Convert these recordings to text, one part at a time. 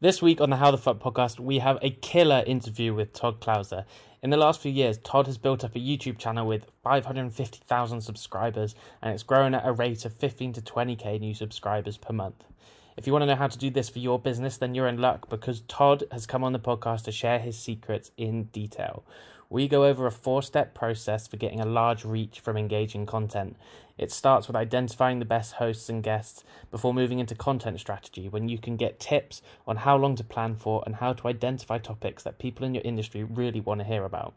This week on the How the Fuck podcast, we have a killer interview with Todd Clouser. In the last few years, Todd has built up a YouTube channel with 550,000 subscribers and it's growing at a rate of 15 to 20k new subscribers per month. If you want to know how to do this for your business, then you're in luck because Todd has come on the podcast to share his secrets in detail. We go over a four step process for getting a large reach from engaging content. It starts with identifying the best hosts and guests before moving into content strategy, when you can get tips on how long to plan for and how to identify topics that people in your industry really want to hear about.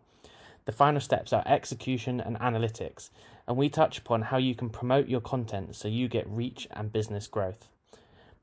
The final steps are execution and analytics, and we touch upon how you can promote your content so you get reach and business growth.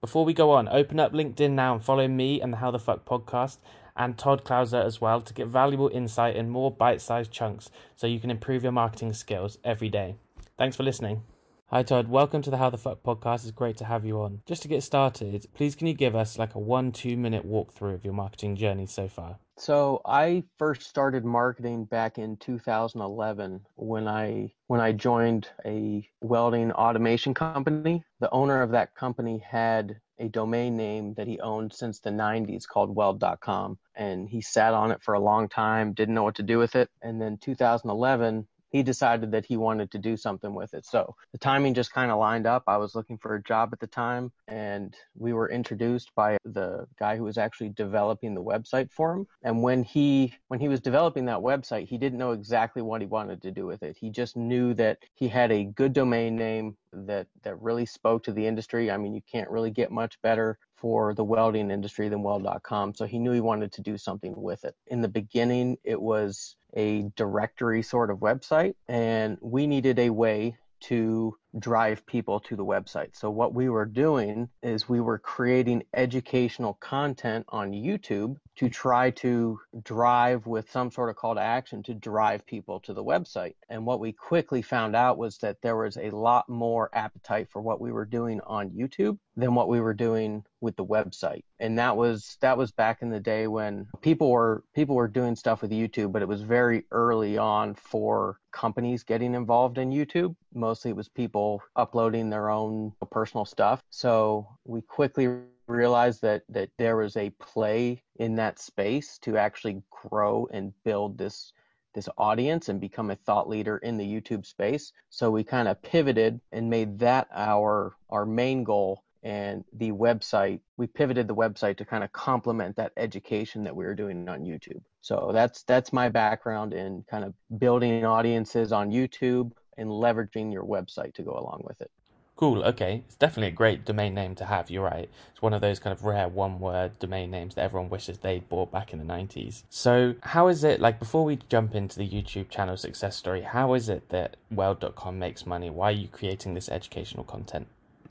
Before we go on, open up LinkedIn now and follow me and the How the Fuck podcast and Todd Clouser as well to get valuable insight in more bite sized chunks so you can improve your marketing skills every day. Thanks for listening. Hi, Todd. Welcome to the How the Fuck podcast. It's great to have you on. Just to get started, please can you give us like a one, two minute walkthrough of your marketing journey so far? So I first started marketing back in 2011 when I when I joined a welding automation company. The owner of that company had a domain name that he owned since the 90s called weld.com and he sat on it for a long time didn't know what to do with it and then 2011 he decided that he wanted to do something with it. So the timing just kind of lined up. I was looking for a job at the time, and we were introduced by the guy who was actually developing the website for him. And when he when he was developing that website, he didn't know exactly what he wanted to do with it. He just knew that he had a good domain name that that really spoke to the industry. I mean, you can't really get much better for the welding industry than weld.com. So he knew he wanted to do something with it. In the beginning, it was a directory sort of website, and we needed a way to drive people to the website. So what we were doing is we were creating educational content on YouTube to try to drive with some sort of call to action to drive people to the website. And what we quickly found out was that there was a lot more appetite for what we were doing on YouTube than what we were doing with the website. And that was that was back in the day when people were people were doing stuff with YouTube, but it was very early on for companies getting involved in YouTube. Mostly it was people uploading their own personal stuff. So we quickly realized that that there was a play in that space to actually grow and build this this audience and become a thought leader in the YouTube space. So we kind of pivoted and made that our our main goal and the website we pivoted the website to kind of complement that education that we were doing on YouTube. So that's that's my background in kind of building audiences on YouTube and leveraging your website to go along with it. Cool. Okay, it's definitely a great domain name to have. You're right. It's one of those kind of rare one-word domain names that everyone wishes they'd bought back in the '90s. So, how is it like before we jump into the YouTube channel success story? How is it that Weld.com makes money? Why are you creating this educational content?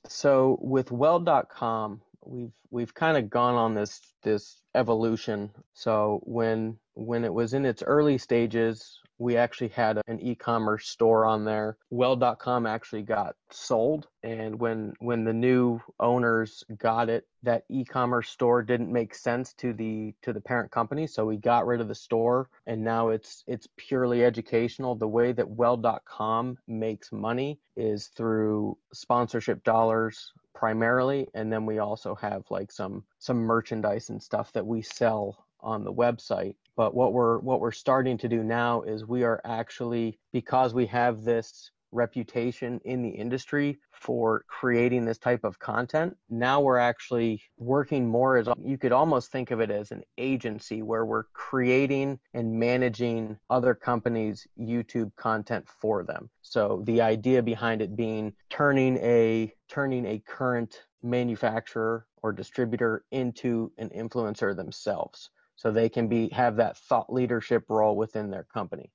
So, with Weld.com, we've we've kind of gone on this this evolution. So when when it was in its early stages, we actually had an e-commerce store on there. weld.com actually got sold, and when when the new owners got it, that e-commerce store didn't make sense to the to the parent company, so we got rid of the store, and now it's it's purely educational. The way that weld.com makes money is through sponsorship dollars primarily, and then we also have like some some merchandise and stuff that we sell on the website but what we're what we're starting to do now is we are actually because we have this reputation in the industry for creating this type of content. Now we're actually working more as you could almost think of it as an agency where we're creating and managing other companies' YouTube content for them. So the idea behind it being turning a turning a current manufacturer or distributor into an influencer themselves so they can be have that thought leadership role within their company.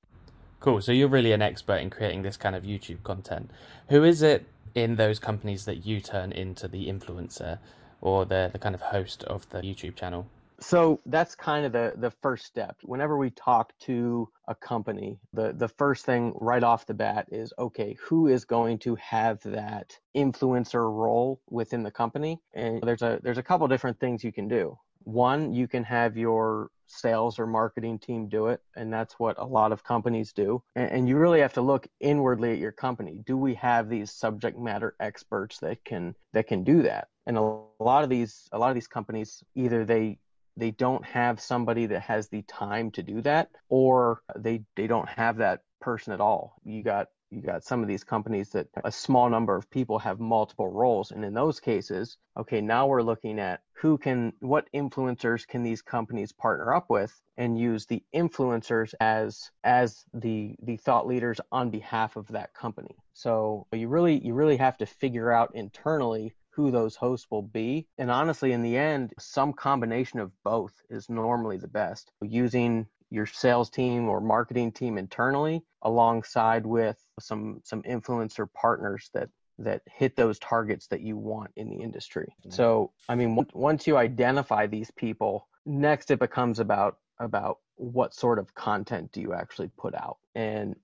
Cool. So you're really an expert in creating this kind of YouTube content. Who is it in those companies that you turn into the influencer or the the kind of host of the YouTube channel? So that's kind of the the first step. Whenever we talk to a company, the the first thing right off the bat is okay, who is going to have that influencer role within the company? And there's a there's a couple different things you can do one, you can have your sales or marketing team do it and that's what a lot of companies do. And, and, you really have to look inwardly at your company. Do we have these subject matter experts that can that can do that? And a lot of these a lot of these companies either they they don't have somebody that has the time to do that or they they don't have that person at all. You got you got some of these companies that a small number of people have multiple roles and in those cases okay now we're looking at who can what influencers can these companies partner up with and use the influencers as as the the thought leaders on behalf of that company so you really you really have to figure out internally who those hosts will be. And honestly, in the end, some combination of both is normally the best. Using your sales team or marketing team internally alongside with some some influencer partners that that hit those targets that you want in the industry. Mm-hmm. So, I mean, once you identify these people, next it becomes about about what sort of content do you actually put out. And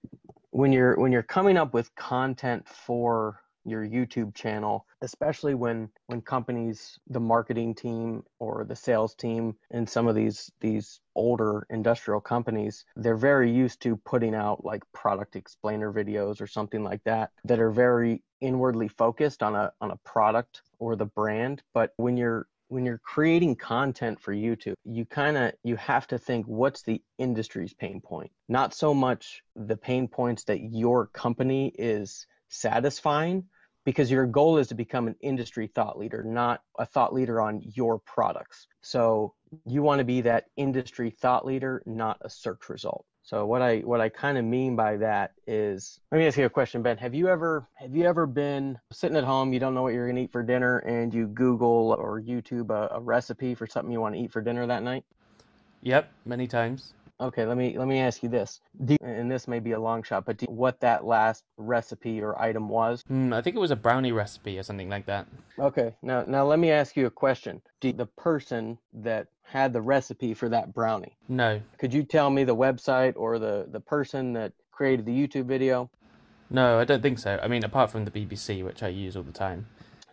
when you're when you're coming up with content for your YouTube channel, especially when when companies, the marketing team or the sales team in some of these these older industrial companies, they're very used to putting out like product explainer videos or something like that that are very inwardly focused on a on a product or the brand. But when you're when you're creating content for YouTube, you kind of you have to think what's the industry's pain point, not so much the pain points that your company is satisfying, because your goal is to become an industry thought leader, not a thought leader on your products. So you want to be that industry thought leader, not a search result. So what I what I kind of mean by that is let me ask you a question, Ben. Have you ever have you ever been sitting at home, you don't know what you're gonna eat for dinner, and you Google or YouTube a, a recipe for something you want to eat for dinner that night? Yep, many times. Okay, let me let me ask you this, you, and this may be a long shot, but what that last recipe or item was? Mm, I think it was a brownie recipe or something like that. Okay, now now let me ask you a question. Do the person that had the recipe for that brownie? No. Could you tell me the website or the the person that created the YouTube video? No, I don't think so. I mean, apart from the BBC, which I use all the time.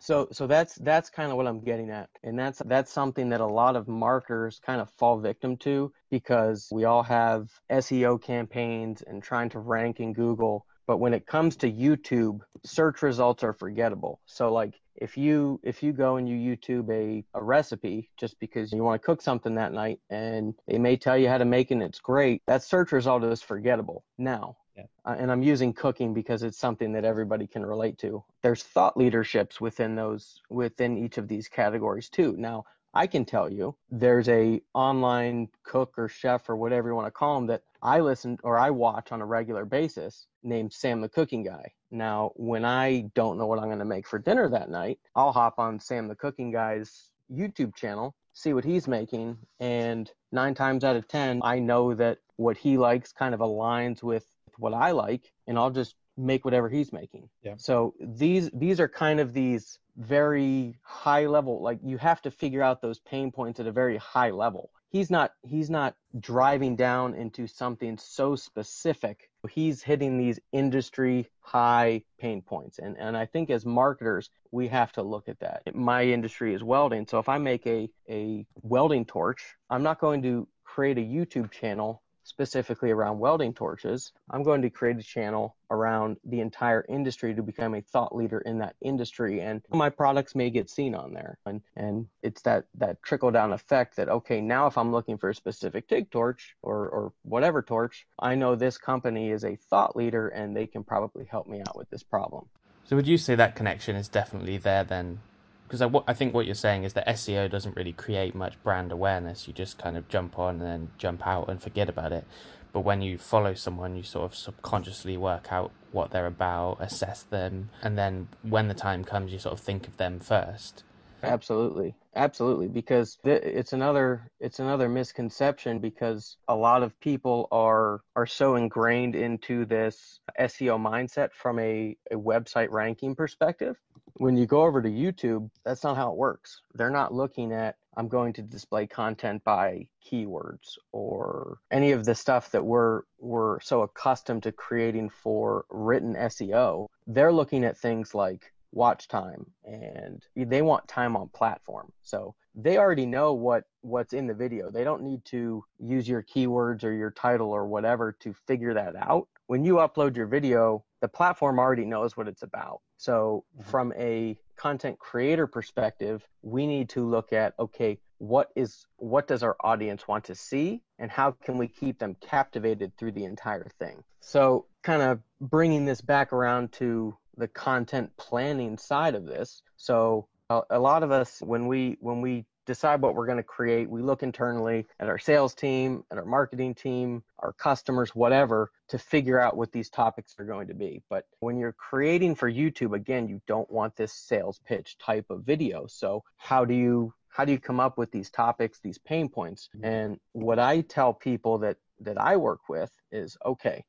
So so that's that's kind of what I'm getting at. And that's that's something that a lot of marketers kind of fall victim to because we all have SEO campaigns and trying to rank in Google, but when it comes to YouTube, search results are forgettable. So like if you if you go and you YouTube a, a recipe just because you want to cook something that night and they may tell you how to make it and it's great, that search result is forgettable. Now, yeah. Uh, and I'm using cooking because it's something that everybody can relate to. There's thought leaderships within those within each of these categories too. Now, I can tell you there's a online cook or chef or whatever you want to call them that I listen or I watch on a regular basis named Sam the Cooking Guy. Now, when I don't know what I'm going to make for dinner that night, I'll hop on Sam the Cooking Guy's YouTube channel, see what he's making, and 9 times out of 10, I know that what he likes kind of aligns with what I like, and I'll just make whatever he's making. Yeah. So these these are kind of these very high level like you have to figure out those pain points at a very high level. He's not he's not driving down into something so specific. He's hitting these industry high pain points. And and I think as marketers, we have to look at that. My industry is welding. So if I make a a welding torch, I'm not going to create a YouTube channel specifically around welding torches, I'm going to create a channel around the entire industry to become a thought leader in that industry. And my products may get seen on there. And, and it's that, that trickle down effect that, okay, now if I'm looking for a specific TIG torch or, or whatever torch, I know this company is a thought leader and they can probably help me out with this problem. So would you say that connection is definitely there then because I, I think what you're saying is that SEO doesn't really create much brand awareness. You just kind of jump on and then jump out and forget about it. But when you follow someone, you sort of subconsciously work out what they're about, assess them, and then when the time comes, you sort of think of them first. Absolutely, absolutely. Because it's another it's another misconception because a lot of people are are so ingrained into this SEO mindset from a, a website ranking perspective when you go over to YouTube, that's not how it works. They're not looking at, I'm going to display content by keywords or any of the stuff that we're, we're so accustomed to creating for written SEO. They're looking at things like watch time and they want time on platform. So they already know what what's in the video. They don't need to use your keywords or your title or whatever to figure that out. When you upload your video, the platform already knows what it's about. So mm-hmm. from a content creator perspective, we need to look at okay, what is what does our audience want to see and how can we keep them captivated through the entire thing. So kind of bringing this back around to the content planning side of this. So a, a lot of us when we when we decide what we're going to create, we look internally at our sales team, at our marketing team, our customers, whatever, to figure out what these topics are going to be. But when you're creating for YouTube, again, you don't want this sales pitch type of video. So how do you how do you come up with these topics, these pain points? Mm-hmm. And what I tell people that that I work with is okay,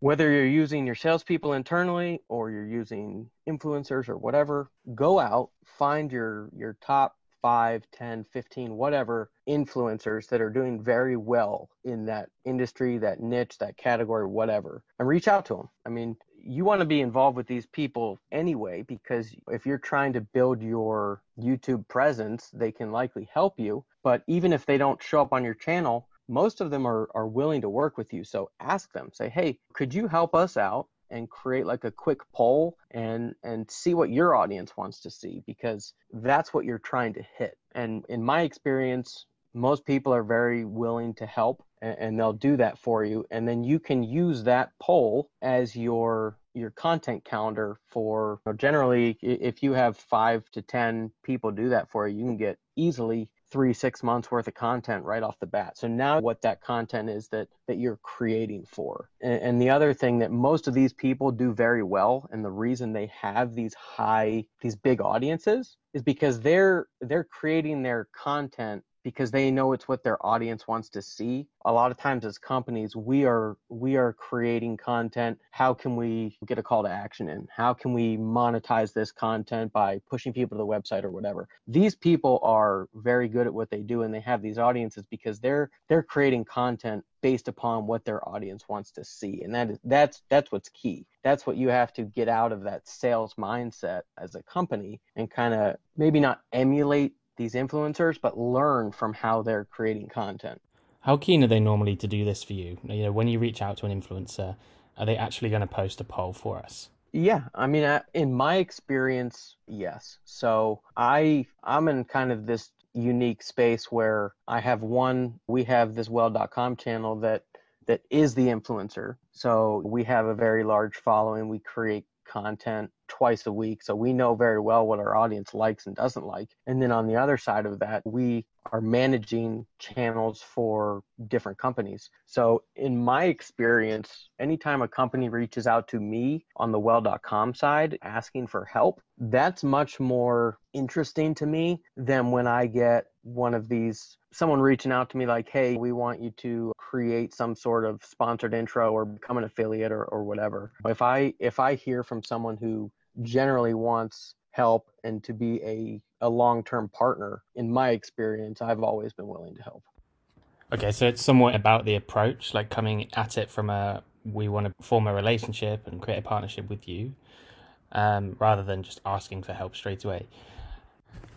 whether you're using your salespeople internally or you're using influencers or whatever, go out, find your your top 5, 10, 15, whatever influencers that are doing very well in that industry, that niche, that category, whatever, and reach out to them. I mean, you want to be involved with these people anyway because if you're trying to build your YouTube presence, they can likely help you. But even if they don't show up on your channel, most of them are, are willing to work with you. So ask them, say, hey, could you help us out and create like a quick poll and and see what your audience wants to see because that's what you're trying to hit. And in my experience, most people are very willing to help and, and they'll do that for you. And then you can use that poll as your your content calendar for you know, generally if you have five to ten people do that for you you can get easily three six months worth of content right off the bat. So now what that content is that that you're creating for. And, and, the other thing that most of these people do very well and the reason they have these high these big audiences is because they're they're creating their content because they know it's what their audience wants to see. A lot of times as companies, we are we are creating content. How can we get a call to action in? How can we monetize this content by pushing people to the website or whatever? These people are very good at what they do and they have these audiences because they're they're creating content based upon what their audience wants to see. And that is that's that's what's key. That's what you have to get out of that sales mindset as a company and kind of maybe not emulate these influencers, but learn from how they're creating content. How keen are they normally to do this for you? You know, when you reach out to an influencer, are they actually going to post a poll for us? Yeah, I mean, in my experience, yes. So I I'm in kind of this unique space where I have one. We have this weld.com channel that that is the influencer. So we have a very large following. We create content twice a week. So we know very well what our audience likes and doesn't like. And then on the other side of that, we are managing channels for different companies. So in my experience, anytime a company reaches out to me on the weld.com side asking for help, that's much more interesting to me than when I get one of these someone reaching out to me like, hey, we want you to create some sort of sponsored intro or become an affiliate or, or whatever. If I if I hear from someone who generally wants help and to be a, a long term partner, in my experience, I've always been willing to help. Okay, so it's somewhat about the approach, like coming at it from a we want to form a relationship and create a partnership with you, um, rather than just asking for help straight away.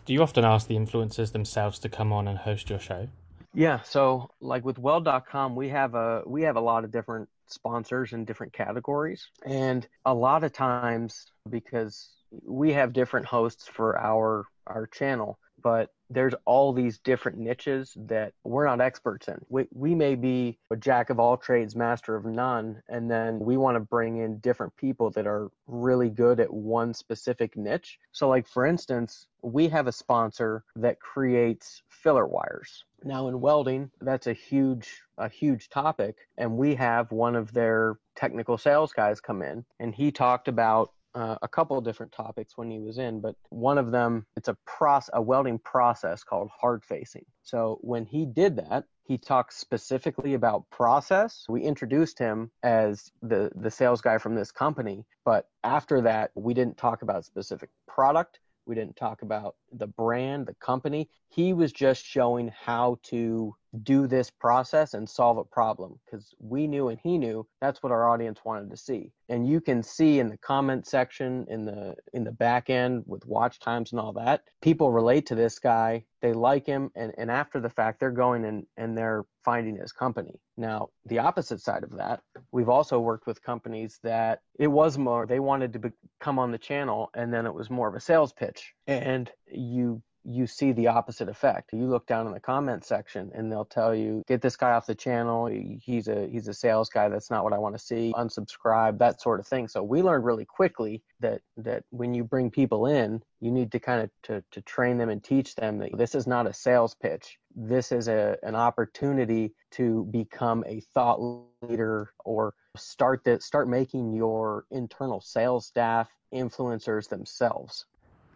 Do you often ask the influencers themselves to come on and host your show? Yeah, so like with weld.com, we have a we have a lot of different sponsors in different categories. And a lot of times because we have different hosts for our our channel, but there's all these different niches that we're not experts in. We, we may be a jack of all trades, master of none, and then we want to bring in different people that are really good at one specific niche. So, like for instance, we have a sponsor that creates filler wires. Now in welding, that's a huge a huge topic and we have one of their technical sales guys come in and he talked about uh, a couple of different topics when he was in, but one of them it's a process, a welding process called hard facing. So when he did that, he talked specifically about process. We introduced him as the the sales guy from this company, but after that, we didn't talk about specific product. We didn't talk about the brand, the company. He was just showing how to do this process and solve a problem because we knew and he knew that's what our audience wanted to see and you can see in the comment section in the in the back end with watch times and all that people relate to this guy they like him and, and after the fact they're going and, and they're finding his company now the opposite side of that we've also worked with companies that it was more they wanted to be, come on the channel and then it was more of a sales pitch and you you see the opposite effect. You look down in the comment section and they'll tell you, get this guy off the channel. He's a he's a sales guy. That's not what I want to see. Unsubscribe, that sort of thing. So we learned really quickly that that when you bring people in, you need to kind of to, to train them and teach them that this is not a sales pitch. This is a an opportunity to become a thought leader or start that start making your internal sales staff influencers themselves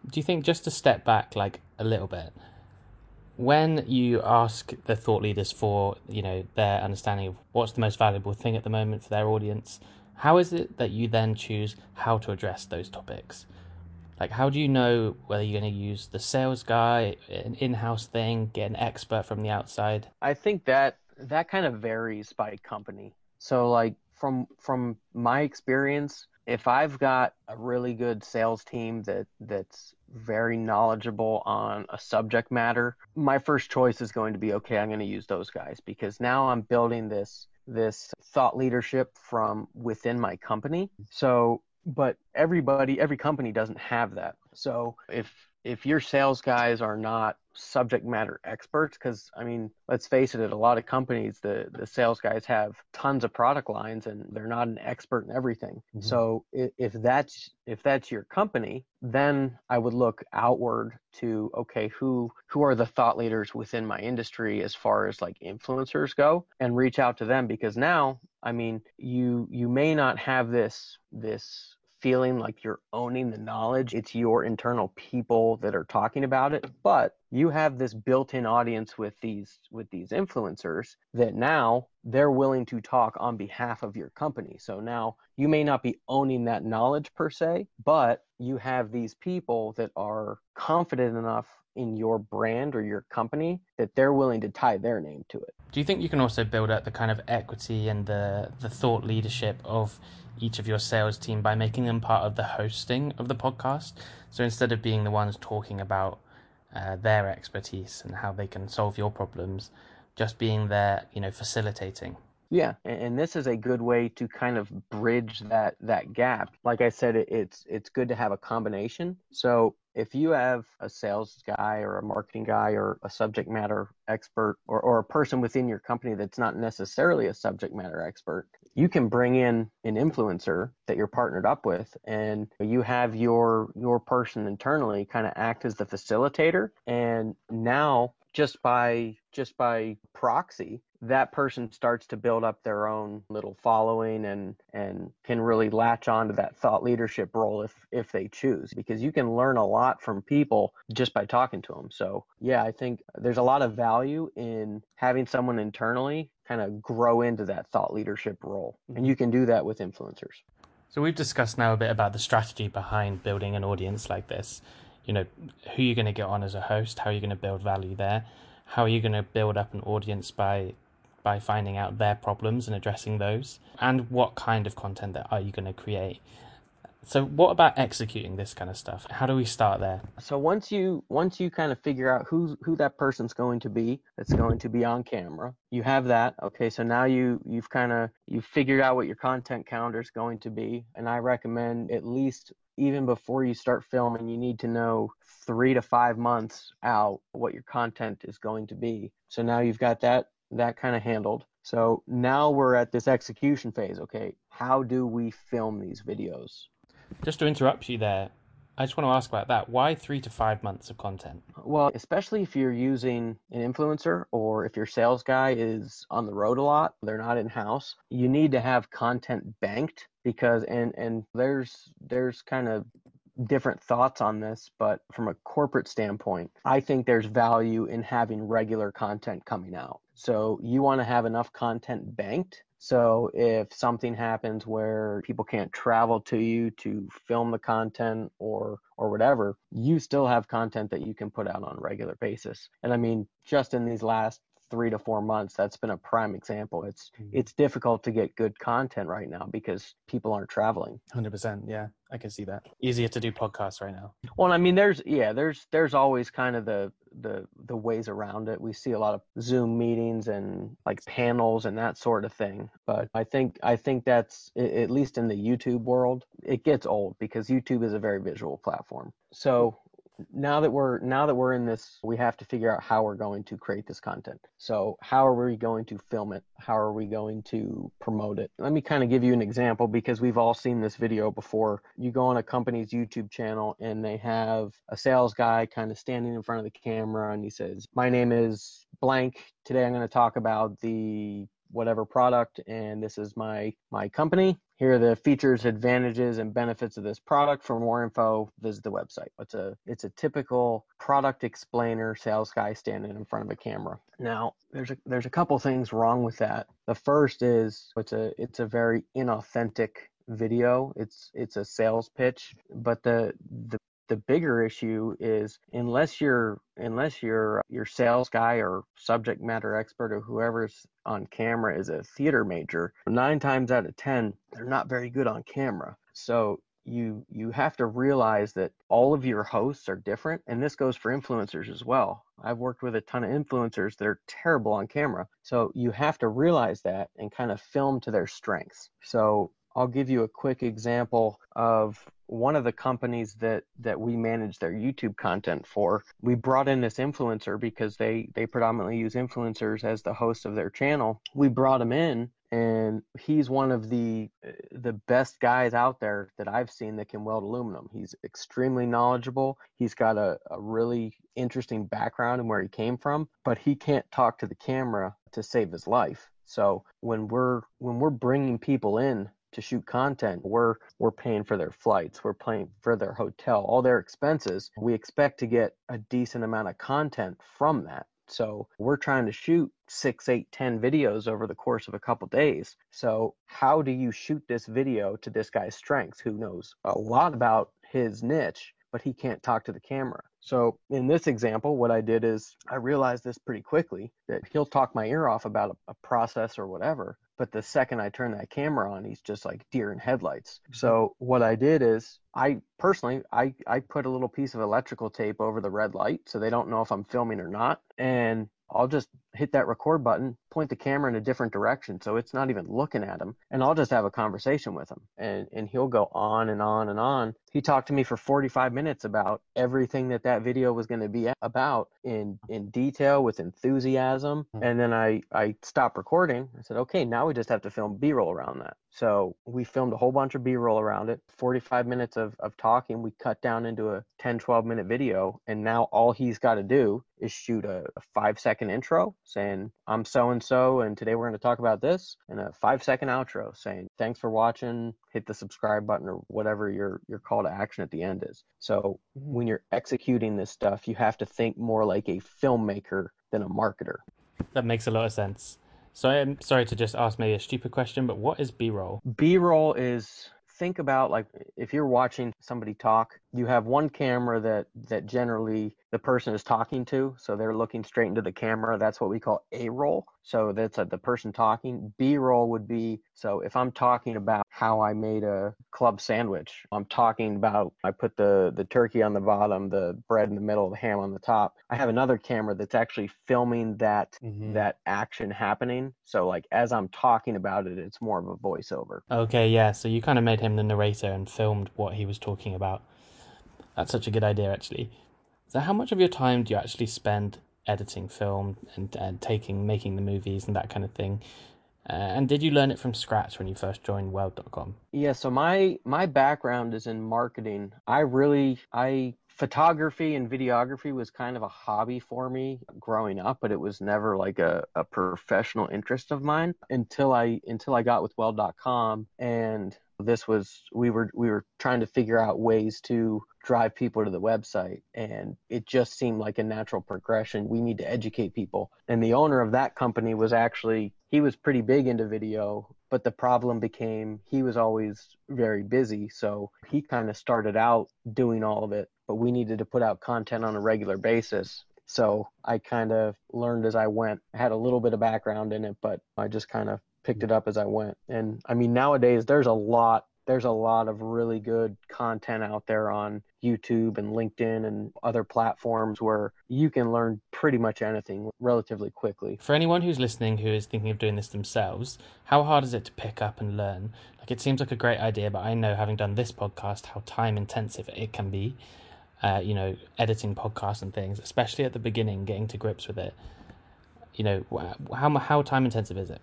do you think just to step back like a little bit when you ask the thought leaders for you know their understanding of what's the most valuable thing at the moment for their audience how is it that you then choose how to address those topics? Like how do you know whether you're going to use the sales guy an in-house thing get an expert from the outside? I think that that kind of varies by company. So like from from my experience if I've got a really good sales team that that's very knowledgeable on a subject matter, my first choice is going to be okay, I'm going to use those guys because now I'm building this this thought leadership from within my company. So, but everybody, every company doesn't have that. So, if if your sales guys are not subject matter experts because i mean let's face it at a lot of companies the the sales guys have tons of product lines and they're not an expert in everything mm-hmm. so if, if that's if that's your company then i would look outward to okay who who are the thought leaders within my industry as far as like influencers go and reach out to them because now i mean you you may not have this this feeling like you're owning the knowledge. It's your internal people that are talking about it, but you have this built-in audience with these with these influencers that now they're willing to talk on behalf of your company. So now you may not be owning that knowledge per se, but you have these people that are confident enough in your brand or your company that they're willing to tie their name to it. Do you think you can also build up the kind of equity and the the thought leadership of each of your sales team by making them part of the hosting of the podcast? So instead of being the ones talking about uh, their expertise and how they can solve your problems, just being there, you know, facilitating. Yeah, and this is a good way to kind of bridge that that gap. Like I said, it's it's good to have a combination. So if you have a sales guy or a marketing guy or a subject matter expert or, or a person within your company that's not necessarily a subject matter expert, you can bring in an influencer that you're partnered up with and you have your your person internally kind of act as the facilitator and now just by just by proxy that person starts to build up their own little following and and can really latch on to that thought leadership role if if they choose because you can learn a lot from people just by talking to them so yeah i think there's a lot of value in having someone internally kind of grow into that thought leadership role and mm-hmm. you can do that with influencers. So we've discussed now a bit about the strategy behind building an audience like this you know who you're going to get on as a host how you're going to build value there how are you going to build up an audience by by finding out their problems and addressing those and what kind of content that are you going to create. So what about executing this kind of stuff? How do we start there? So once you once you kind of figure out who who that person's going to be that's going to be on camera you have that okay so now you you've kind of you've figured out what your content calendar is going to be and i recommend at least even before you start filming you need to know three to five months out what your content is going to be so now you've got that that kind of handled. So now we're at this execution phase. Okay, how do we film these videos? Just to interrupt you there, I just want to ask about that. Why three to five months of content? Well, especially if you're using an influencer or if your sales guy is on the road a lot, they're not in house, you need to have content banked because and and there's there's kind of different thoughts on this, but from a corporate standpoint, I think there's value in having regular content coming out. So you want to have enough content banked So if something happens where people can't travel to you to film the content or or whatever, you still have content that you can put out on a regular basis. And I mean, just in these last three to four months that's been a prime example. It's mm-hmm. it's difficult to get good content right now because people aren't traveling. 100% yeah i can see that. Easier to do podcasts right now. Well i mean there's yeah there's there's always kind of the the the ways around it. We see a lot of zoom meetings and like panels and that sort of thing. But i think i think that's at least in the youtube world it gets old because youtube is a very visual platform. So now that we're now that we're in this we have to figure out how we're going to create this content. So how are we going to film it? How are we going to promote it? Let me kind of give you an example because we've all seen this video before. You go on a company's youtube channel and they have a sales guy kind of standing in front of the camera and he says my name is blank. Today i'm going to talk about the whatever product and this is my my company. Here are the features advantages and benefits of this product. For more info visit the website. It's a it's a typical product explainer sales guy standing in front of a camera. Now there's a there's a couple things wrong with that. The first is it's a it's a very inauthentic video. It's it's a sales pitch but the the the bigger issue is unless you're unless you're uh, your sales guy or subject matter expert or whoever's on camera is a theater major nine times out of ten they're not very good on camera. So you you have to realize that all of your hosts are different and this goes for influencers as well. I've worked with a ton of influencers that are terrible on camera. So you have to realize that and kind of film to their strengths. So I'll give you a quick example of one of the companies that that we manage their YouTube content for. We brought in this influencer because they they predominantly use influencers as the host of their channel. We brought him in and he's one of the the best guys out there that I've seen that can weld aluminum. He's extremely knowledgeable. He's got a, a really interesting background and where he came from, but he can't talk to the camera to save his life. So when we're when we're bringing people in to shoot content, we're we're paying for their flights, we're paying for their hotel, all their expenses. We expect to get a decent amount of content from that. So we're trying to shoot six, eight, ten videos over the course of a couple days. So how do you shoot this video to this guy's strengths who knows a lot about his niche, but he can't talk to the camera? So in this example, what I did is I realized this pretty quickly that he'll talk my ear off about a, a process or whatever, but the second I turn that camera on, he's just like deer in headlights. Mm-hmm. So what I did is I personally I I put a little piece of electrical tape over the red light so they don't know if I'm filming or not. And I'll just hit that record button, point the camera in a different direction so it's not even looking at him, and I'll just have a conversation with him. And and he'll go on and on and on. He talked to me for 45 minutes about everything that that video was going to be about in in detail with enthusiasm. Hmm. And then I I stopped recording. I said, "Okay, now we just have to film B-roll around that." So we filmed a whole bunch of B-roll around it. 45 minutes of, of talking, we cut down into a 10, 12 minute video. And now all he's got to do is shoot a, a five second intro saying, I'm so and so, and today we're going to talk about this, and a five second outro saying, thanks for watching, hit the subscribe button, or whatever your, your call to action at the end is. So mm-hmm. when you're executing this stuff, you have to think more like a filmmaker than a marketer. That makes a lot of sense. So I'm sorry to just ask maybe a stupid question, but what is B-roll? B-roll is think about like if you're watching somebody talk, you have one camera that that generally the person is talking to, so they're looking straight into the camera. That's what we call A roll. So that's a, the person talking. B roll would be so if I'm talking about how I made a club sandwich, I'm talking about I put the the turkey on the bottom, the bread in the middle, the ham on the top. I have another camera that's actually filming that mm-hmm. that action happening. So like as I'm talking about it, it's more of a voiceover. Okay, yeah. So you kind of made him the narrator and filmed what he was talking about. That's such a good idea, actually. So, how much of your time do you actually spend editing film and, and taking making the movies and that kind of thing? Uh, and did you learn it from scratch when you first joined Weld.com? Yeah, so my my background is in marketing. I really I photography and videography was kind of a hobby for me growing up, but it was never like a, a professional interest of mine until I until I got with Weld.com and this was we were we were trying to figure out ways to drive people to the website and it just seemed like a natural progression we need to educate people and the owner of that company was actually he was pretty big into video, but the problem became he was always very busy. So he kind of started out doing all of it, but we needed to put out content on a regular basis. So I kind of learned as I went. I had a little bit of background in it, but I just kind of picked it up as I went. And I mean, nowadays there's a lot there's a lot of really good content out there on YouTube and LinkedIn and other platforms where you can learn pretty much anything relatively quickly. For anyone who's listening who is thinking of doing this themselves, how hard is it to pick up and learn? Like it seems like a great idea, but I know having done this podcast how time intensive it can be. Uh, you know, editing podcasts and things, especially at the beginning, getting to grips with it. You know, how how time intensive is it?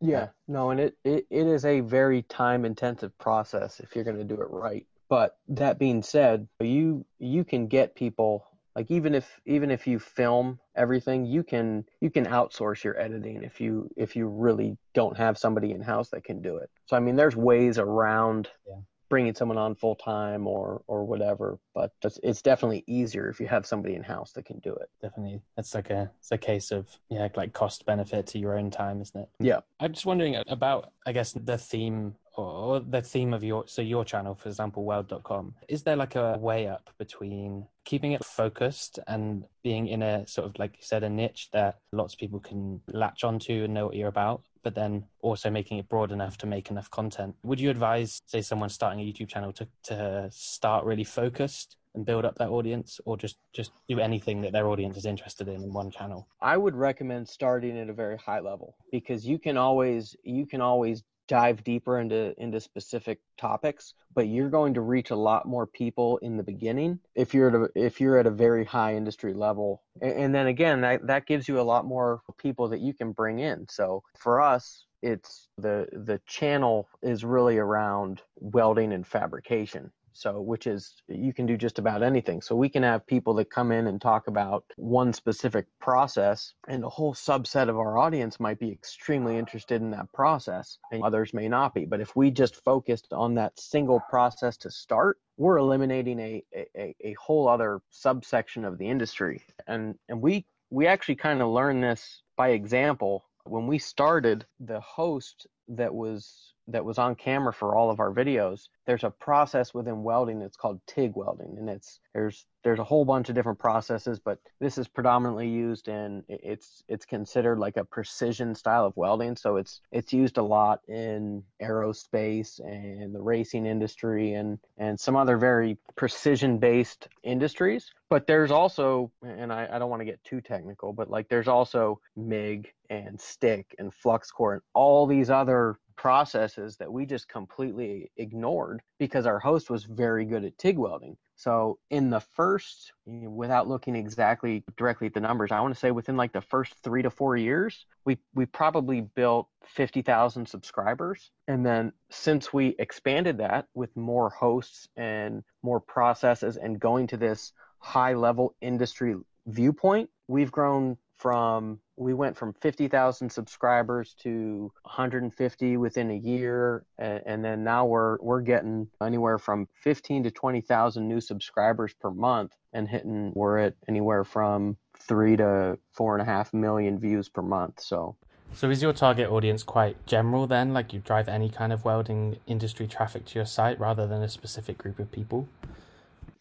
Yeah, no, and it, it, it is a very time intensive process if you're going to do it right. But that being said, you you can get people like even if even if you film everything, you can you can outsource your editing if you if you really don't have somebody in house that can do it. So I mean, there's ways around yeah bringing someone on full time or or whatever. But it's, it's definitely easier if you have somebody in house that can do it. Definitely, that's like a it's a case of yeah, like cost benefit to your own time, isn't it? Yeah. I'm just wondering about I guess the theme or the theme of your so your channel for example weld.com is there like a way up between keeping it focused and being in a sort of like you said a niche that lots of people can latch onto and know what you're about but then also making it broad enough to make enough content. Would you advise, say, someone starting a YouTube channel to, to start really focused and build up that audience or just just do anything that their audience is interested in in one channel i would recommend starting at a very high level because you can always you can always dive deeper into into specific topics but you're going to reach a lot more people in the beginning if you're at a, if you're at a very high industry level. And, and then again that, that gives you a lot more people that you can bring in. So for us it's the the channel is really around welding and fabrication so which is you can do just about anything. So we can have people that come in and talk about one specific process and a whole subset of our audience might be extremely interested in that process and others may not be. But if we just focused on that single process to start we're eliminating a, a, a whole other subsection of the industry. And and we we actually kind of learned this by example. When we started the host that was that was on camera for all of our videos there's a process within welding that's called TIG welding and it's there's there's a whole bunch of different processes but this is predominantly used in it's it's considered like a precision style of welding so it's it's used a lot in aerospace and the racing industry and and some other very precision based industries. But there's also and I, I don't want to get too technical but like there's also MIG and stick and flux core and all these other processes that we just completely ignored because our host was very good at TIG welding. So in the first, without looking exactly directly at the numbers, I want to say within like the first three to four years, we we probably built fifty thousand subscribers, and then since we expanded that with more hosts and more processes and going to this high level industry viewpoint, we've grown from we went from 50,000 subscribers to 150 within a year and, and, then now we're we're getting anywhere from 15 to 20,000 new subscribers per month and hitting we're at anywhere from three to four and a half million views per month so. So is your target audience quite general then? Like you drive any kind of welding industry traffic to your site rather than a specific group of people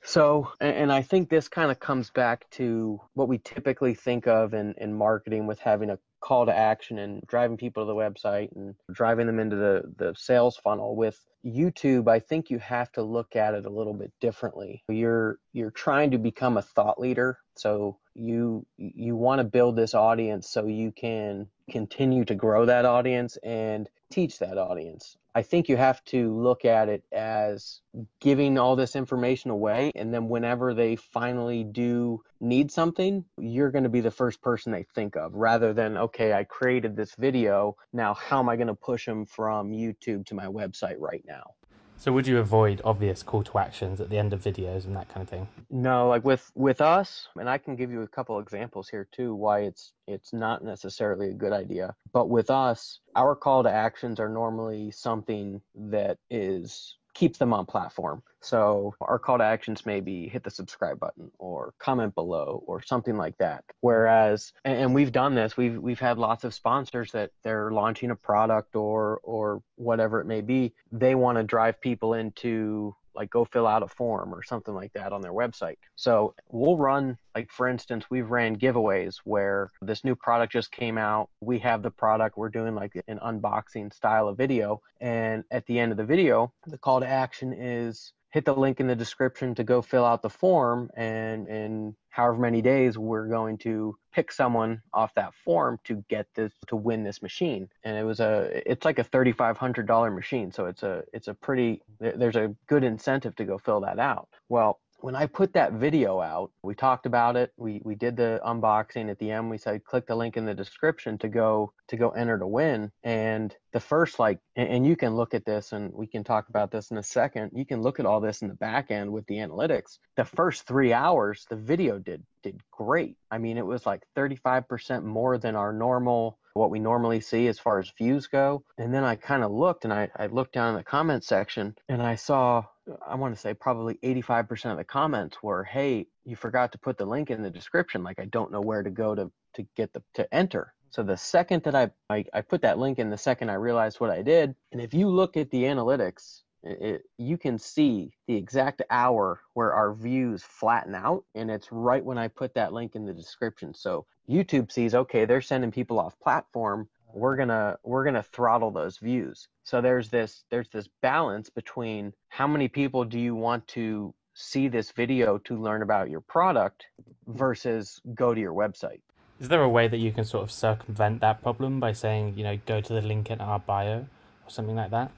so, and I think this kind of comes back to what we typically think of in, in marketing with having a call to action and driving people to the website and driving them into the, the sales funnel with YouTube, I think you have to look at it a little bit differently. You're you're trying to become a thought leader, so you you want to build this audience so you can continue to grow that audience and teach that audience. I think you have to look at it as giving all this information away. And then whenever they finally do need something, you're going to be the first person they think of rather than, okay, I created this video. Now, how am I going to push them from YouTube to my website right now? So would you avoid obvious call to actions at the end of videos and that kind of thing? No, like with with us, and I can give you a couple examples here too why it's it's not necessarily a good idea. But with us, our call to actions are normally something that is keeps them on platform. So our call to actions may be hit the subscribe button or comment below or something like that. Whereas, and we've done this, we've we've had lots of sponsors that they're launching a product or or whatever it may be. They want to drive people into like go fill out a form or something like that on their website. So we'll run, like for instance, we've ran giveaways where this new product just came out. We have the product, we're doing like an unboxing style of video. And at the end of the video, the call to action is hit the link in the description to go fill out the form and in however many days we're going to pick someone off that form to get this to win this machine. And it was a it's like a $3500 machine so it's a it's a pretty there's a good incentive to go fill that out. Well when I put that video out, we talked about it. We we did the unboxing at the end. We said click the link in the description to go to go enter to win. And the first like and you can look at this and we can talk about this in a second. You can look at all this in the back end with the analytics. The first 3 hours the video did did great. I mean it was like 35% more than our normal what we normally see as far as views go. And then I kind of looked and I, I looked down in the comment section and I saw I want to say probably 85% of the comments were, "Hey, you forgot to put the link in the description. Like I don't know where to go to to get the to enter." So the second that I, I, I put that link in, the second I realized what I did, and if you look at the analytics, it, you can see the exact hour where our views flatten out, and it's right when I put that link in the description. So YouTube sees, okay, they're sending people off platform. We're gonna we're gonna throttle those views. So there's this there's this balance between how many people do you want to see this video to learn about your product versus go to your website. Is there a way that you can sort of circumvent that problem by saying you know go to the link in our bio or something like that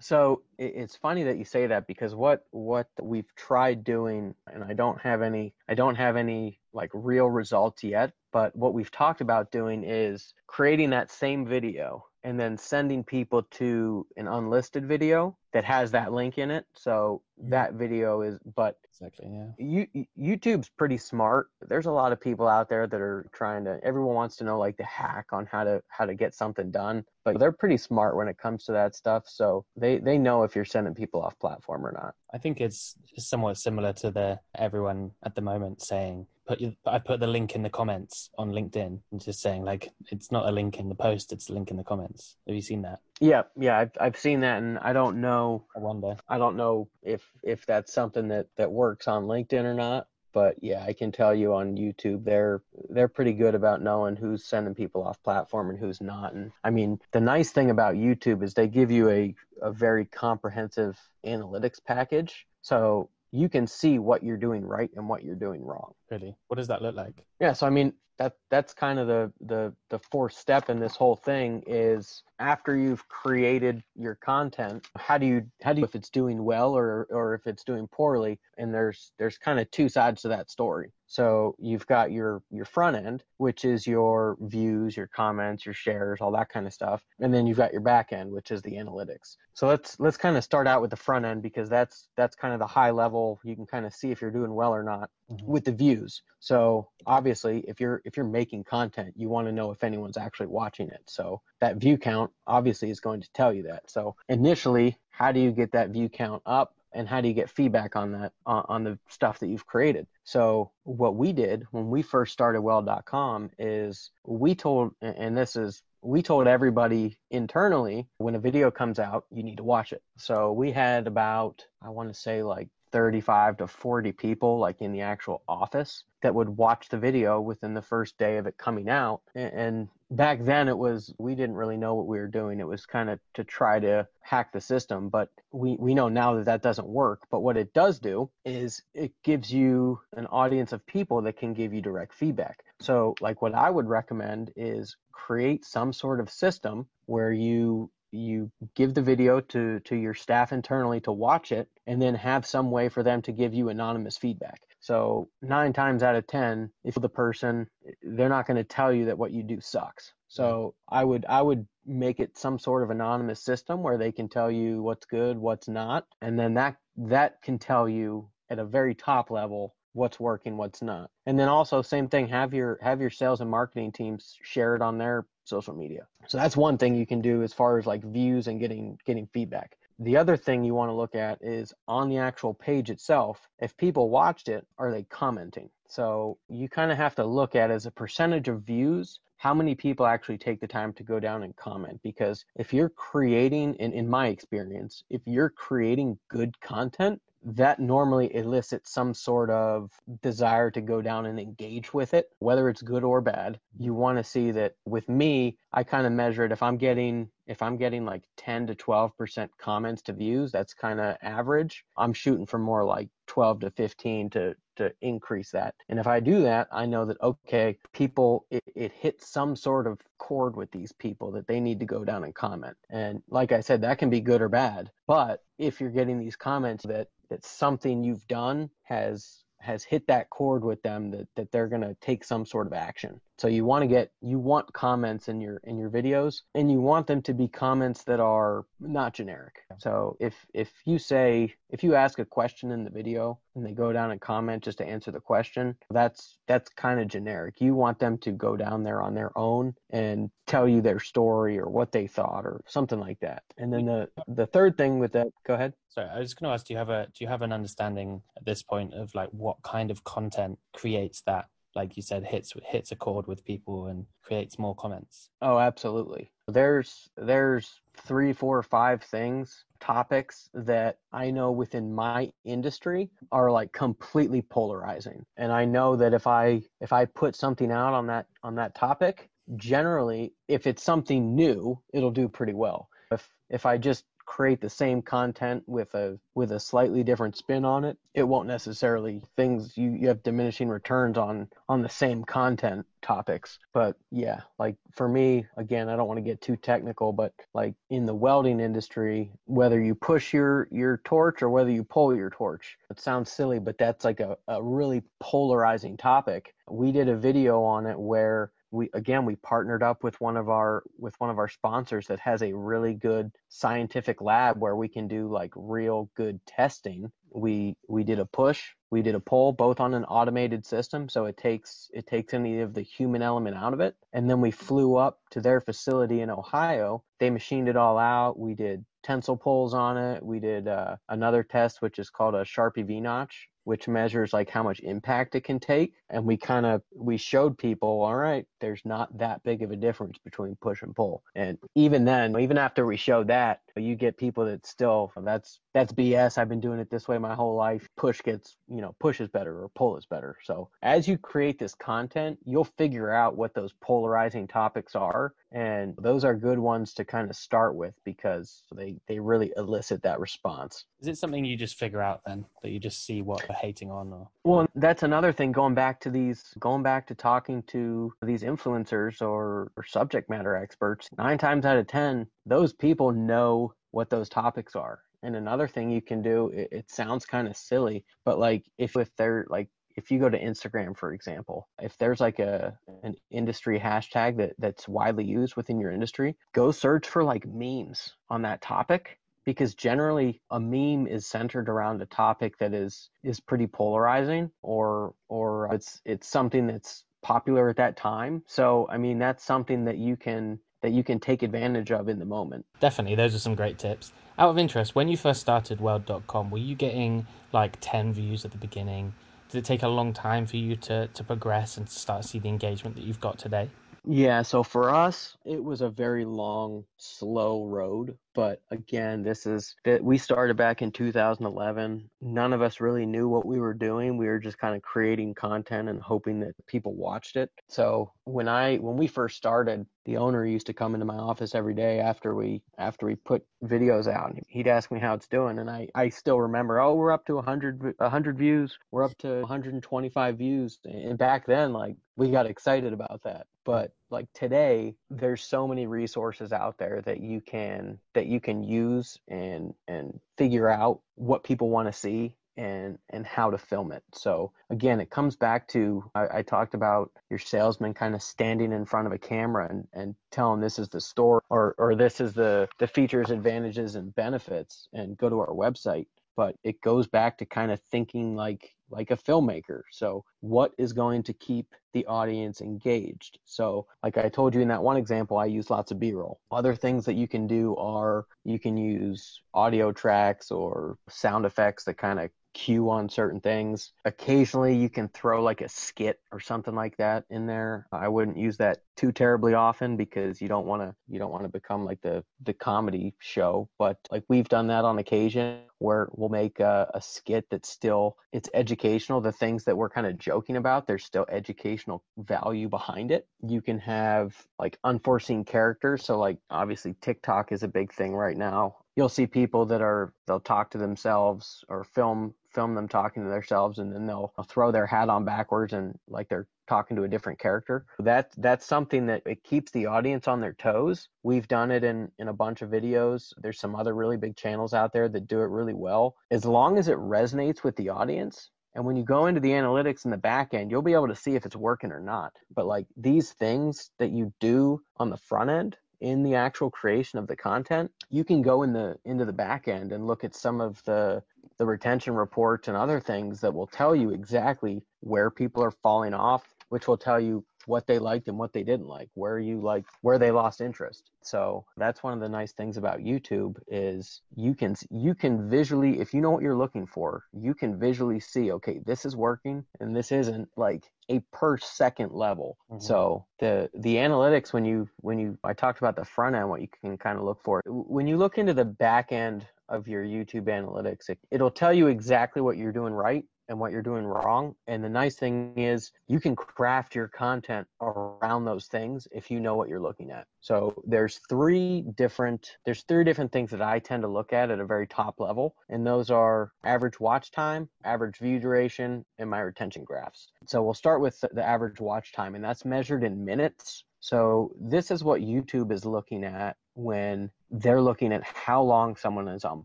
so it's funny that you say that because what what we've tried doing and i don't have any i don't have any like real results yet but what we've talked about doing is creating that same video and then sending people to an unlisted video that has that link in it. So that video is, but exactly, yeah. You, YouTube's pretty smart. There's a lot of people out there that are trying to. Everyone wants to know like the hack on how to how to get something done, but they're pretty smart when it comes to that stuff. So they they know if you're sending people off platform or not. I think it's somewhat similar to the everyone at the moment saying put I put the link in the comments on LinkedIn and just saying like it's not a link in the post, it's a link in the comments. Have you seen that? Yeah, yeah, I've I've seen that, and I don't know. I wonder. I don't know if if that's something that that works on LinkedIn or not. But yeah, I can tell you on YouTube, they're they're pretty good about knowing who's sending people off platform and who's not. And I mean, the nice thing about YouTube is they give you a a very comprehensive analytics package. So you can see what you're doing right and what you're doing wrong. Really? What does that look like? Yeah, so I mean that that's kind of the the the fourth step in this whole thing is after you've created your content, how do you how do you if it's doing well or or if it's doing poorly? And there's there's kind of two sides to that story. So you've got your your front end, which is your views, your comments, your shares, all that kind of stuff, and then you've got your back end, which is the analytics. So let's let's kind of start out with the front end because that's that's kind of the high level. You can kind of see if you're doing well or not mm-hmm. with the views. So obviously, if you're if you're making content, you want to know if anyone's actually watching it. So that view count obviously is going to tell you that. So initially, how do you get that view count up? and how do you get feedback on that on, on the stuff that you've created so what we did when we first started weld.com is we told and this is we told everybody internally when a video comes out you need to watch it so we had about i want to say like 35 to 40 people like in the actual office that would watch the video within the first day of it coming out. And back then it was we didn't really know what we were doing. It was kind of to try to hack the system but we we know now that that doesn't work. But what it does do is it gives you an audience of people that can give you direct feedback. So like what i would recommend is create some sort of system where you you give the video to to your staff internally to watch it and then have some way for them to give you anonymous feedback. So nine times out of ten if the person they're not going to tell you that what you do sucks. So i would i would make it some sort of anonymous system where they can tell you what's good what's not and then that that can tell you at a very top level what's working what's not and then also same thing have your have your sales and marketing teams share it on their social media. So that's one thing you can do as far as like views and getting getting feedback. the other thing you want to look at is on the actual page itself, if people watched it, are they commenting? So you kind of have to look at as a percentage of views how many people actually take the time to go down and comment because if you're creating in, in my experience if you're creating good content that normally elicits some sort of desire to go down and engage with it, whether it's good or bad. You mm-hmm. want to see that with me, I kind of measure it if I'm getting if I'm getting like 10 to 12% comments to views, that's kind of average. I'm shooting for more like 12 to 15 to to increase that. And if I do that, I know that okay, people it, it hits some sort of chord with these people that they need to go down and comment. And like I said, that can be good or bad. But if you're getting these comments that that something you've done has has hit that chord with them that, that they're going to take some sort of action so you want to get you want comments in your in your videos and you want them to be comments that are not generic. So if if you say if you ask a question in the video and they go down and comment just to answer the question that's that's kind of generic. You want them to go down there on their own and tell you their story or what they thought or something like that. And then the the third thing with that go ahead. Sorry i was going to ask do you have a do you have an understanding at this point of like what kind of content creates that like you said hits hits a chord with people and creates more comments. Oh absolutely. There's there's three four five things topics that i know within my industry are like completely polarizing. And i know that if i if i put something out on that on that topic generally if it's something new it'll do pretty well. If if i just create the same content with a with a slightly different spin on it it won't necessarily things you, you have diminishing returns on on the same content topics. But yeah like for me again i don't want to get too technical but like in the welding industry whether you push your your torch or whether you pull your torch it sounds silly but that's like a, a really polarizing topic. We did a video on it where we again we partnered up with one of our with one of our sponsors that has a really good scientific lab where we can do like real good testing. We we did a push we did a pull both on an automated system so it takes it takes any of the human element out of it. And then we flew up to their facility in ohio. They machined it all out. We did tensile pulls on it. We did uh, another test which is called a Charpy v notch which measures like how much impact it can take and we kind of we showed people all right there's not that big of a difference between push and pull. And even then even after we showed that you get people that still that's that's bs i've been doing it this way my whole life. Push gets you know push is better or pull is better. So as you create this content you'll figure out what those polarizing topics are and those are good ones to kind of start with because they they really elicit that response. Is it something you just figure out then that you just see what they're hating on or? Well that's another thing going back to these going back to talking to these influencers or, or subject matter experts nine times out of ten those people know what those topics are. And another thing you can do it, it sounds kind of silly but like if if they're like if you go to Instagram, for example, if there's like a an industry hashtag that that's widely used within your industry, go search for like memes on that topic because generally a meme is centered around a topic that is is pretty polarizing or or it's it's something that's popular at that time. So I mean that's something that you can that you can take advantage of in the moment. Definitely, those are some great tips. Out of interest, when you first started Weld.com, were you getting like 10 views at the beginning? Did it take a long time for you to, to progress and to start to see the engagement that you've got today? Yeah, so for us, it was a very long, slow road. But again, this is that we started back in 2011. None of us really knew what we were doing. We were just kind of creating content and hoping that people watched it. So when I when we first started, the owner used to come into my office every day after we after we put videos out. And he'd ask me how it's doing, and I I still remember. Oh, we're up to 100 100 views. We're up to 125 views. And back then, like we got excited about that. But like today, there's so many resources out there that you can that you can use and and figure out what people want to see and and how to film it so again it comes back to I, I, talked about your salesman kind of standing in front of a camera and and telling this is the store or or this is the the features advantages and benefits and go to our website but it goes back to kind of thinking like like a filmmaker. So, what is going to keep the audience engaged? So, like I told you in that one example, I use lots of B roll. Other things that you can do are you can use audio tracks or sound effects that kind of cue on certain things. Occasionally, you can throw like a skit or something like that in there. I wouldn't use that too terribly often because you don't want to you don't want to become like the the comedy show. But like we've done that on occasion where we'll make a, a skit that's still it's educational. The things that we're kind of joking about, there's still educational value behind it. You can have like unforeseen characters. So like obviously TikTok is a big thing right now you'll see people that are they'll talk to themselves or film film them talking to themselves and then they'll, throw their hat on backwards and like they're talking to a different character. That that's something that it keeps the audience on their toes. We've done it in in a bunch of videos. There's some other really big channels out there that do it really well. As long as it resonates with the audience and when you go into the analytics in the back end you'll be able to see if it's working or not. But like these things that you do on the front end in the actual creation of the content, you can go in the into the back end and look at some of the the retention reports and other things that will tell you exactly where people are falling off, which will tell you what they liked and what they didn't like, where you like where they lost interest. So that's one of the nice things about YouTube is you can you can visually if you know what you're looking for, you can visually see okay, this is working and this isn't like a per second level. Mm-hmm. So the the analytics when you when you I talked about the front end what you can kind of look for. When you look into the back end of your YouTube analytics, it, it'll tell you exactly what you're doing right and what you're doing wrong. And the nice thing is you can craft your content around those things if you know what you're looking at. So there's three different there's three different things that I tend to look at at a very top level, and those are average watch time, average view duration, and my retention graphs. So we'll start with the average watch time, and that's measured in minutes. So this is what YouTube is looking at when they're looking at how long someone is on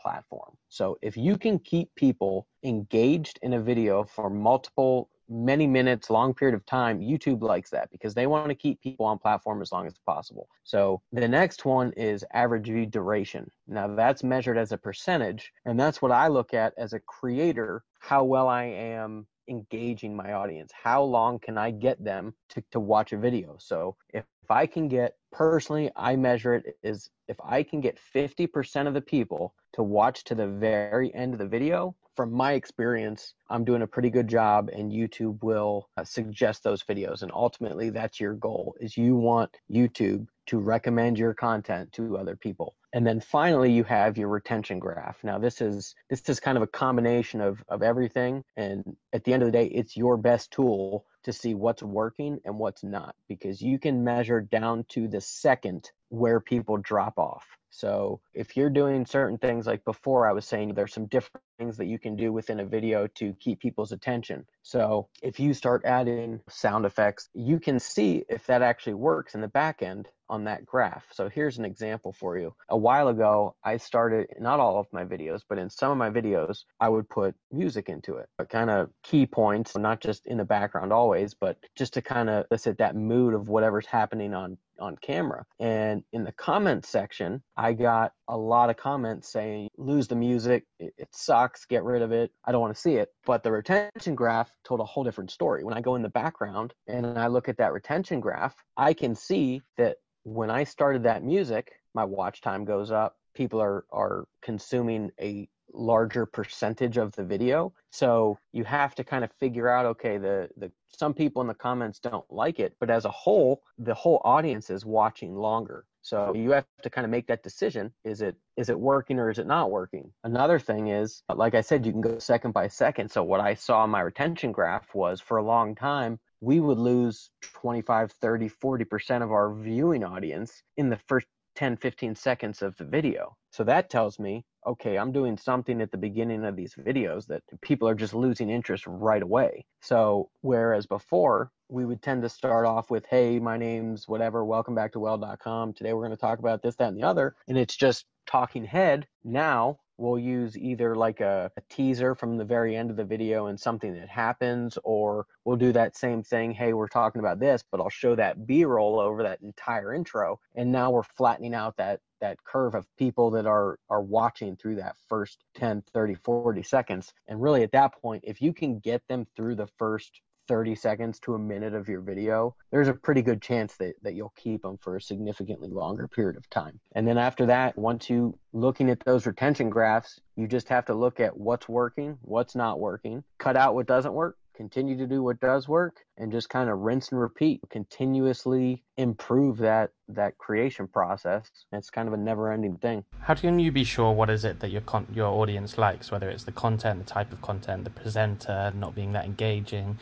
platform. So if you can keep people engaged in a video for multiple many minutes, long period of time, YouTube likes that because they want to keep people on platform as long as possible. So the next one is average view duration. Now that's measured as a percentage, and that's what I look at as a creator, how well I am engaging my audience. How long can I get them to, to watch a video? So if, if I can get personally, I measure it is if I can get 50% of the people to watch to the very end of the video, from my experience, I'm doing a pretty good job and YouTube will uh, suggest those videos. And ultimately that's your goal is you want YouTube to recommend your content to other people. And then finally you have your retention graph. Now this is this is kind of a combination of, of everything. And at the end of the day, it's your best tool to see what's working and what's not because you can measure down to the second where people drop off. So if you're doing certain things like before I was saying there's some different things that you can do within a video to keep people's attention. So if you start adding sound effects, you can see if that actually works in the back end on that graph. So here's an example for you. A while ago, I started not all of my videos, but in some of my videos, I would put music into it. But kind of key points, not just in the background always, but just to kind of elicit that mood of whatever's happening on on camera. And in the comments section, got a lot of comments saying, lose the music, it, it sucks, get rid of it, I don't want to see it. But the retention graph told a whole different story. When I go in the background and I look at that retention graph, I can see that when I started that music, my watch time goes up. People are, are consuming a larger percentage of the video. So you have to kind of figure out, okay, the, the some people in the comments don't like it, but as a whole, the whole audience is watching longer. So you have to kind of make that decision. Is it is it working or is it not working? Another thing is, like I said, you can go second by second. So what I saw in my retention graph was for a long time, we would lose 25, 30, 40% of our viewing audience in the first 10, 15 seconds of the video. So that tells me, okay, I'm doing something at the beginning of these videos that people are just losing interest right away. So whereas before we would tend to start off with, hey, my name's whatever, welcome back to weld.com. Today we're going to talk about this, that, and the other. And it's just talking head. Now we'll use either like a, a, teaser from the very end of the video and something that happens, or we'll do that same thing. Hey, we're talking about this, but I'll show that B roll over that entire intro. And now we're flattening out that that curve of people that are are watching through that first 10 30 40 seconds and really at that point if you can get them through the first 30 seconds to a minute of your video, there's a pretty good chance that, that you'll keep them for a significantly longer period of time. And then after that, once you looking at those retention graphs, you just have to look at what's working, what's not working, cut out what doesn't work, continue to do what does work and just kind of rinse and repeat continuously improve that that creation process it's kind of a never ending thing how can you be sure what is it that your con- your audience likes whether it's the content the type of content the presenter not being that engaging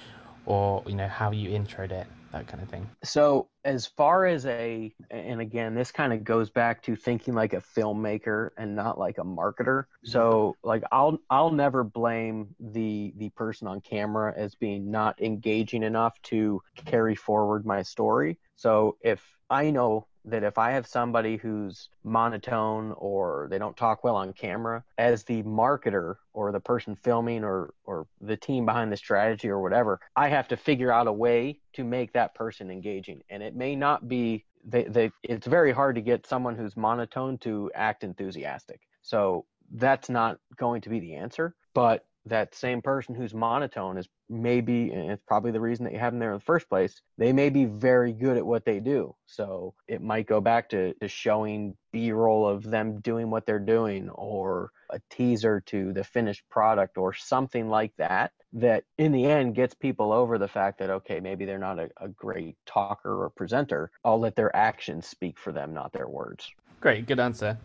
or you know how you introed it that kind of thing. So as far as a and again this kind of goes back to thinking like a filmmaker and not like a marketer. So like i'll i'll never blame the the person on camera as being not engaging enough to carry forward my story. So if i know that if I have somebody who's monotone or they don't talk well on camera, as the marketer or the person filming or, or the team behind the strategy or whatever, I have to figure out a way to make that person engaging. And it may not be, they, they, it's very hard to get someone who's monotone to act enthusiastic. So that's not going to be the answer. But that same person who's monotone is maybe and it's probably the reason that you have them there in the first place they may be very good at what they do. So it might go back to, to showing b-roll of them doing what they're doing or a teaser to the finished product or something like that that in the end gets people over the fact that okay maybe they're not a, a great talker or presenter. I'll let their actions speak for them not their words. Great good answer.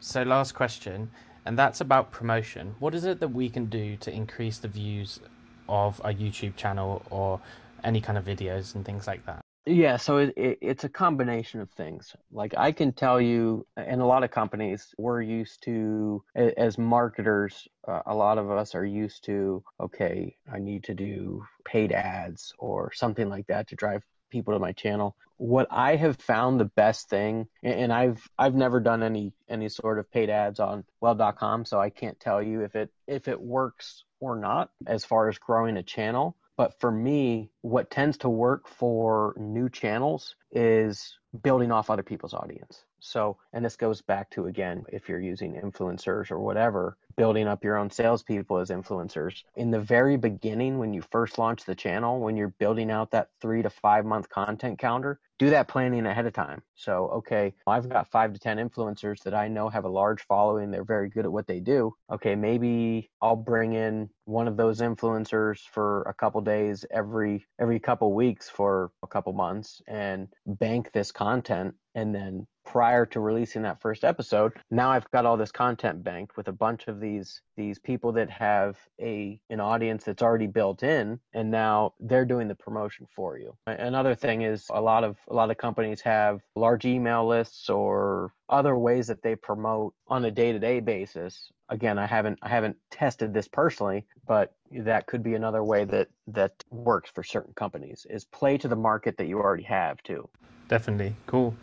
So last question and that's about promotion. What is it that we can do to increase the views of a YouTube channel or any kind of videos and things like that? Yeah, so it, it, it's a combination of things. Like I can tell you, in a lot of companies, we're used to, as marketers, uh, a lot of us are used to, okay, I need to do paid ads or something like that to drive people to my channel. What I have found the best thing, and I've I've never done any any sort of paid ads on Weld.com, so I can't tell you if it if it works or not as far as growing a channel. But for me, what tends to work for new channels is building off other people's audience. So, and this goes back to again, if you're using influencers or whatever, building up your own salespeople as influencers. In the very beginning, when you first launch the channel, when you're building out that three to five month content calendar, do that planning ahead of time. So, okay, I've got five to 10 influencers that I know have a large following. They're very good at what they do. Okay, maybe I'll bring in one of those influencers for a couple days every every couple weeks for a couple months and bank this content and then prior to releasing that first episode now i've got all this content banked with a bunch of these these people that have a an audience that's already built in and now they're doing the promotion for you. Another thing is a lot of a lot of companies have large email lists or other ways that they promote on a day-to-day basis. Again i haven't i haven't tested this personally but that could be another way that that works for certain companies is play to the market that you already have too. Definitely. Cool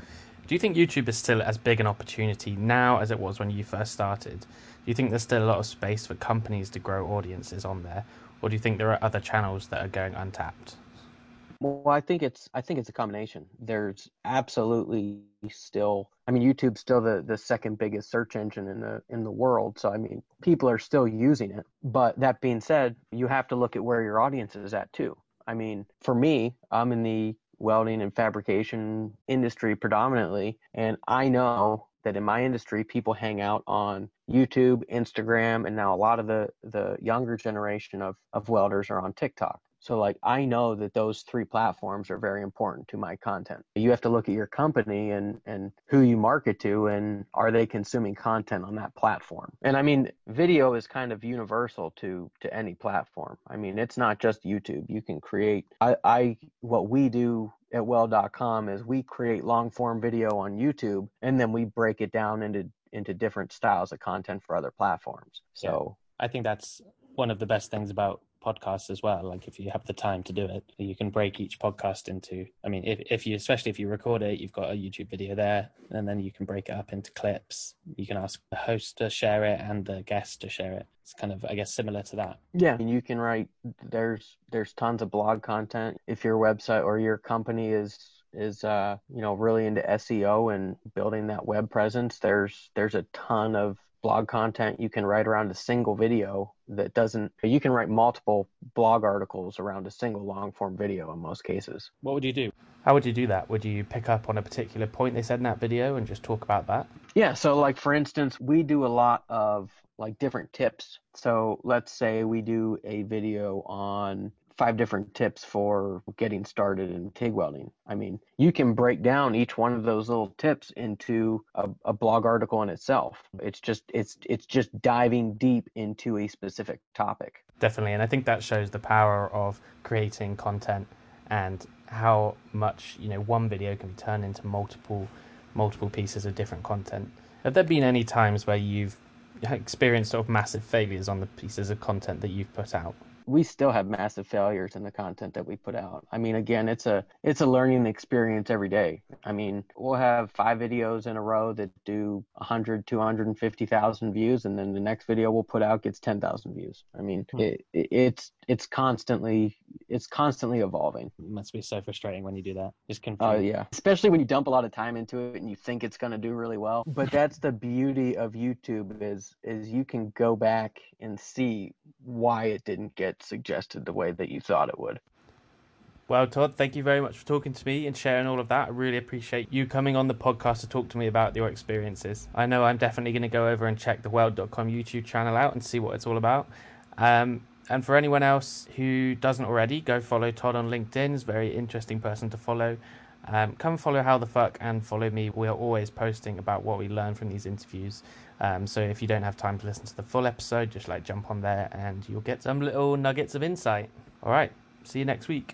do you think YouTube is still as big an opportunity now as it was when you first started? Do you think there's still a lot of space for companies to grow audiences on there, or do you think there are other channels that are going untapped? Well, I think it's I think it's a combination. There's absolutely still I mean YouTube's still the, the second biggest search engine in the in the world. So I mean people are still using it. But that being said, you have to look at where your audience is at too. I mean, for me, I'm in the welding and fabrication industry predominantly. And I know that in my industry, people hang out on YouTube, Instagram, and now a lot of the, the younger generation of, of welders are on TikTok. So like I know that those three platforms are very important to my content. You have to look at your company and and who you market to and are they consuming content on that platform. And I mean video is kind of universal to to any platform. I mean it's not just YouTube. You can create I I what we do at weld.com is we create long form video on YouTube and then we break it down into into different styles of content for other platforms. So yeah. I think that's one of the best things about podcasts as well. Like if you have the time to do it, you can break each podcast into. I mean, if if you especially if you record it, you've got a YouTube video there, and then you can break it up into clips. You can ask the host to share it and the guest to share it. It's kind of, I guess, similar to that. Yeah, and you can write. There's there's tons of blog content. If your website or your company is is uh, you know really into SEO and building that web presence, there's there's a ton of blog content you can write around a single video that doesn't you can write multiple blog articles around a single long form video in most cases. What would you do? How would you do that? Would you pick up on a particular point they said in that video and just talk about that? Yeah so like for instance we do a lot of like different tips. So let's say we do a video on five different tips for getting started in TIG welding. I mean, you can break down each one of those little tips into a, a, blog article in itself. It's just it's it's just diving deep into a specific topic. Definitely, and I think that shows the power of creating content and how much you know one video can be turned into multiple multiple pieces of different content. Have there been any times where you've experienced sort of massive failures on the pieces of content that you've put out? We still have massive failures in the content that we put out. I mean, again, it's a it's a learning experience every day. I mean, we'll have five videos in a row that do 100, 250,000 views, and then the next video we'll put out gets 10,000 views. I mean, hmm. it, it, it's it's constantly it's constantly evolving. It must be so frustrating when you do that. Just confused. Oh yeah, especially when you dump a lot of time into it and you think it's going to do really well. But that's the beauty of YouTube is is you can go back and see why it didn't get suggested the way that you thought it would. Well, Todd, thank you very much for talking to me and sharing all of that. I really appreciate you coming on the podcast to talk to me about your experiences. I know I'm definitely going to go over and check the weld.com YouTube channel out and see what it's all about. Um, and for anyone else who doesn't already, go follow Todd on LinkedIn. He's a very interesting person to follow. Um, come follow How the Fuck and follow me. We are always posting about what we learn from these interviews. Um, so if you don't have time to listen to the full episode, just like jump on there and you'll get some little nuggets of insight. All right, see you next week.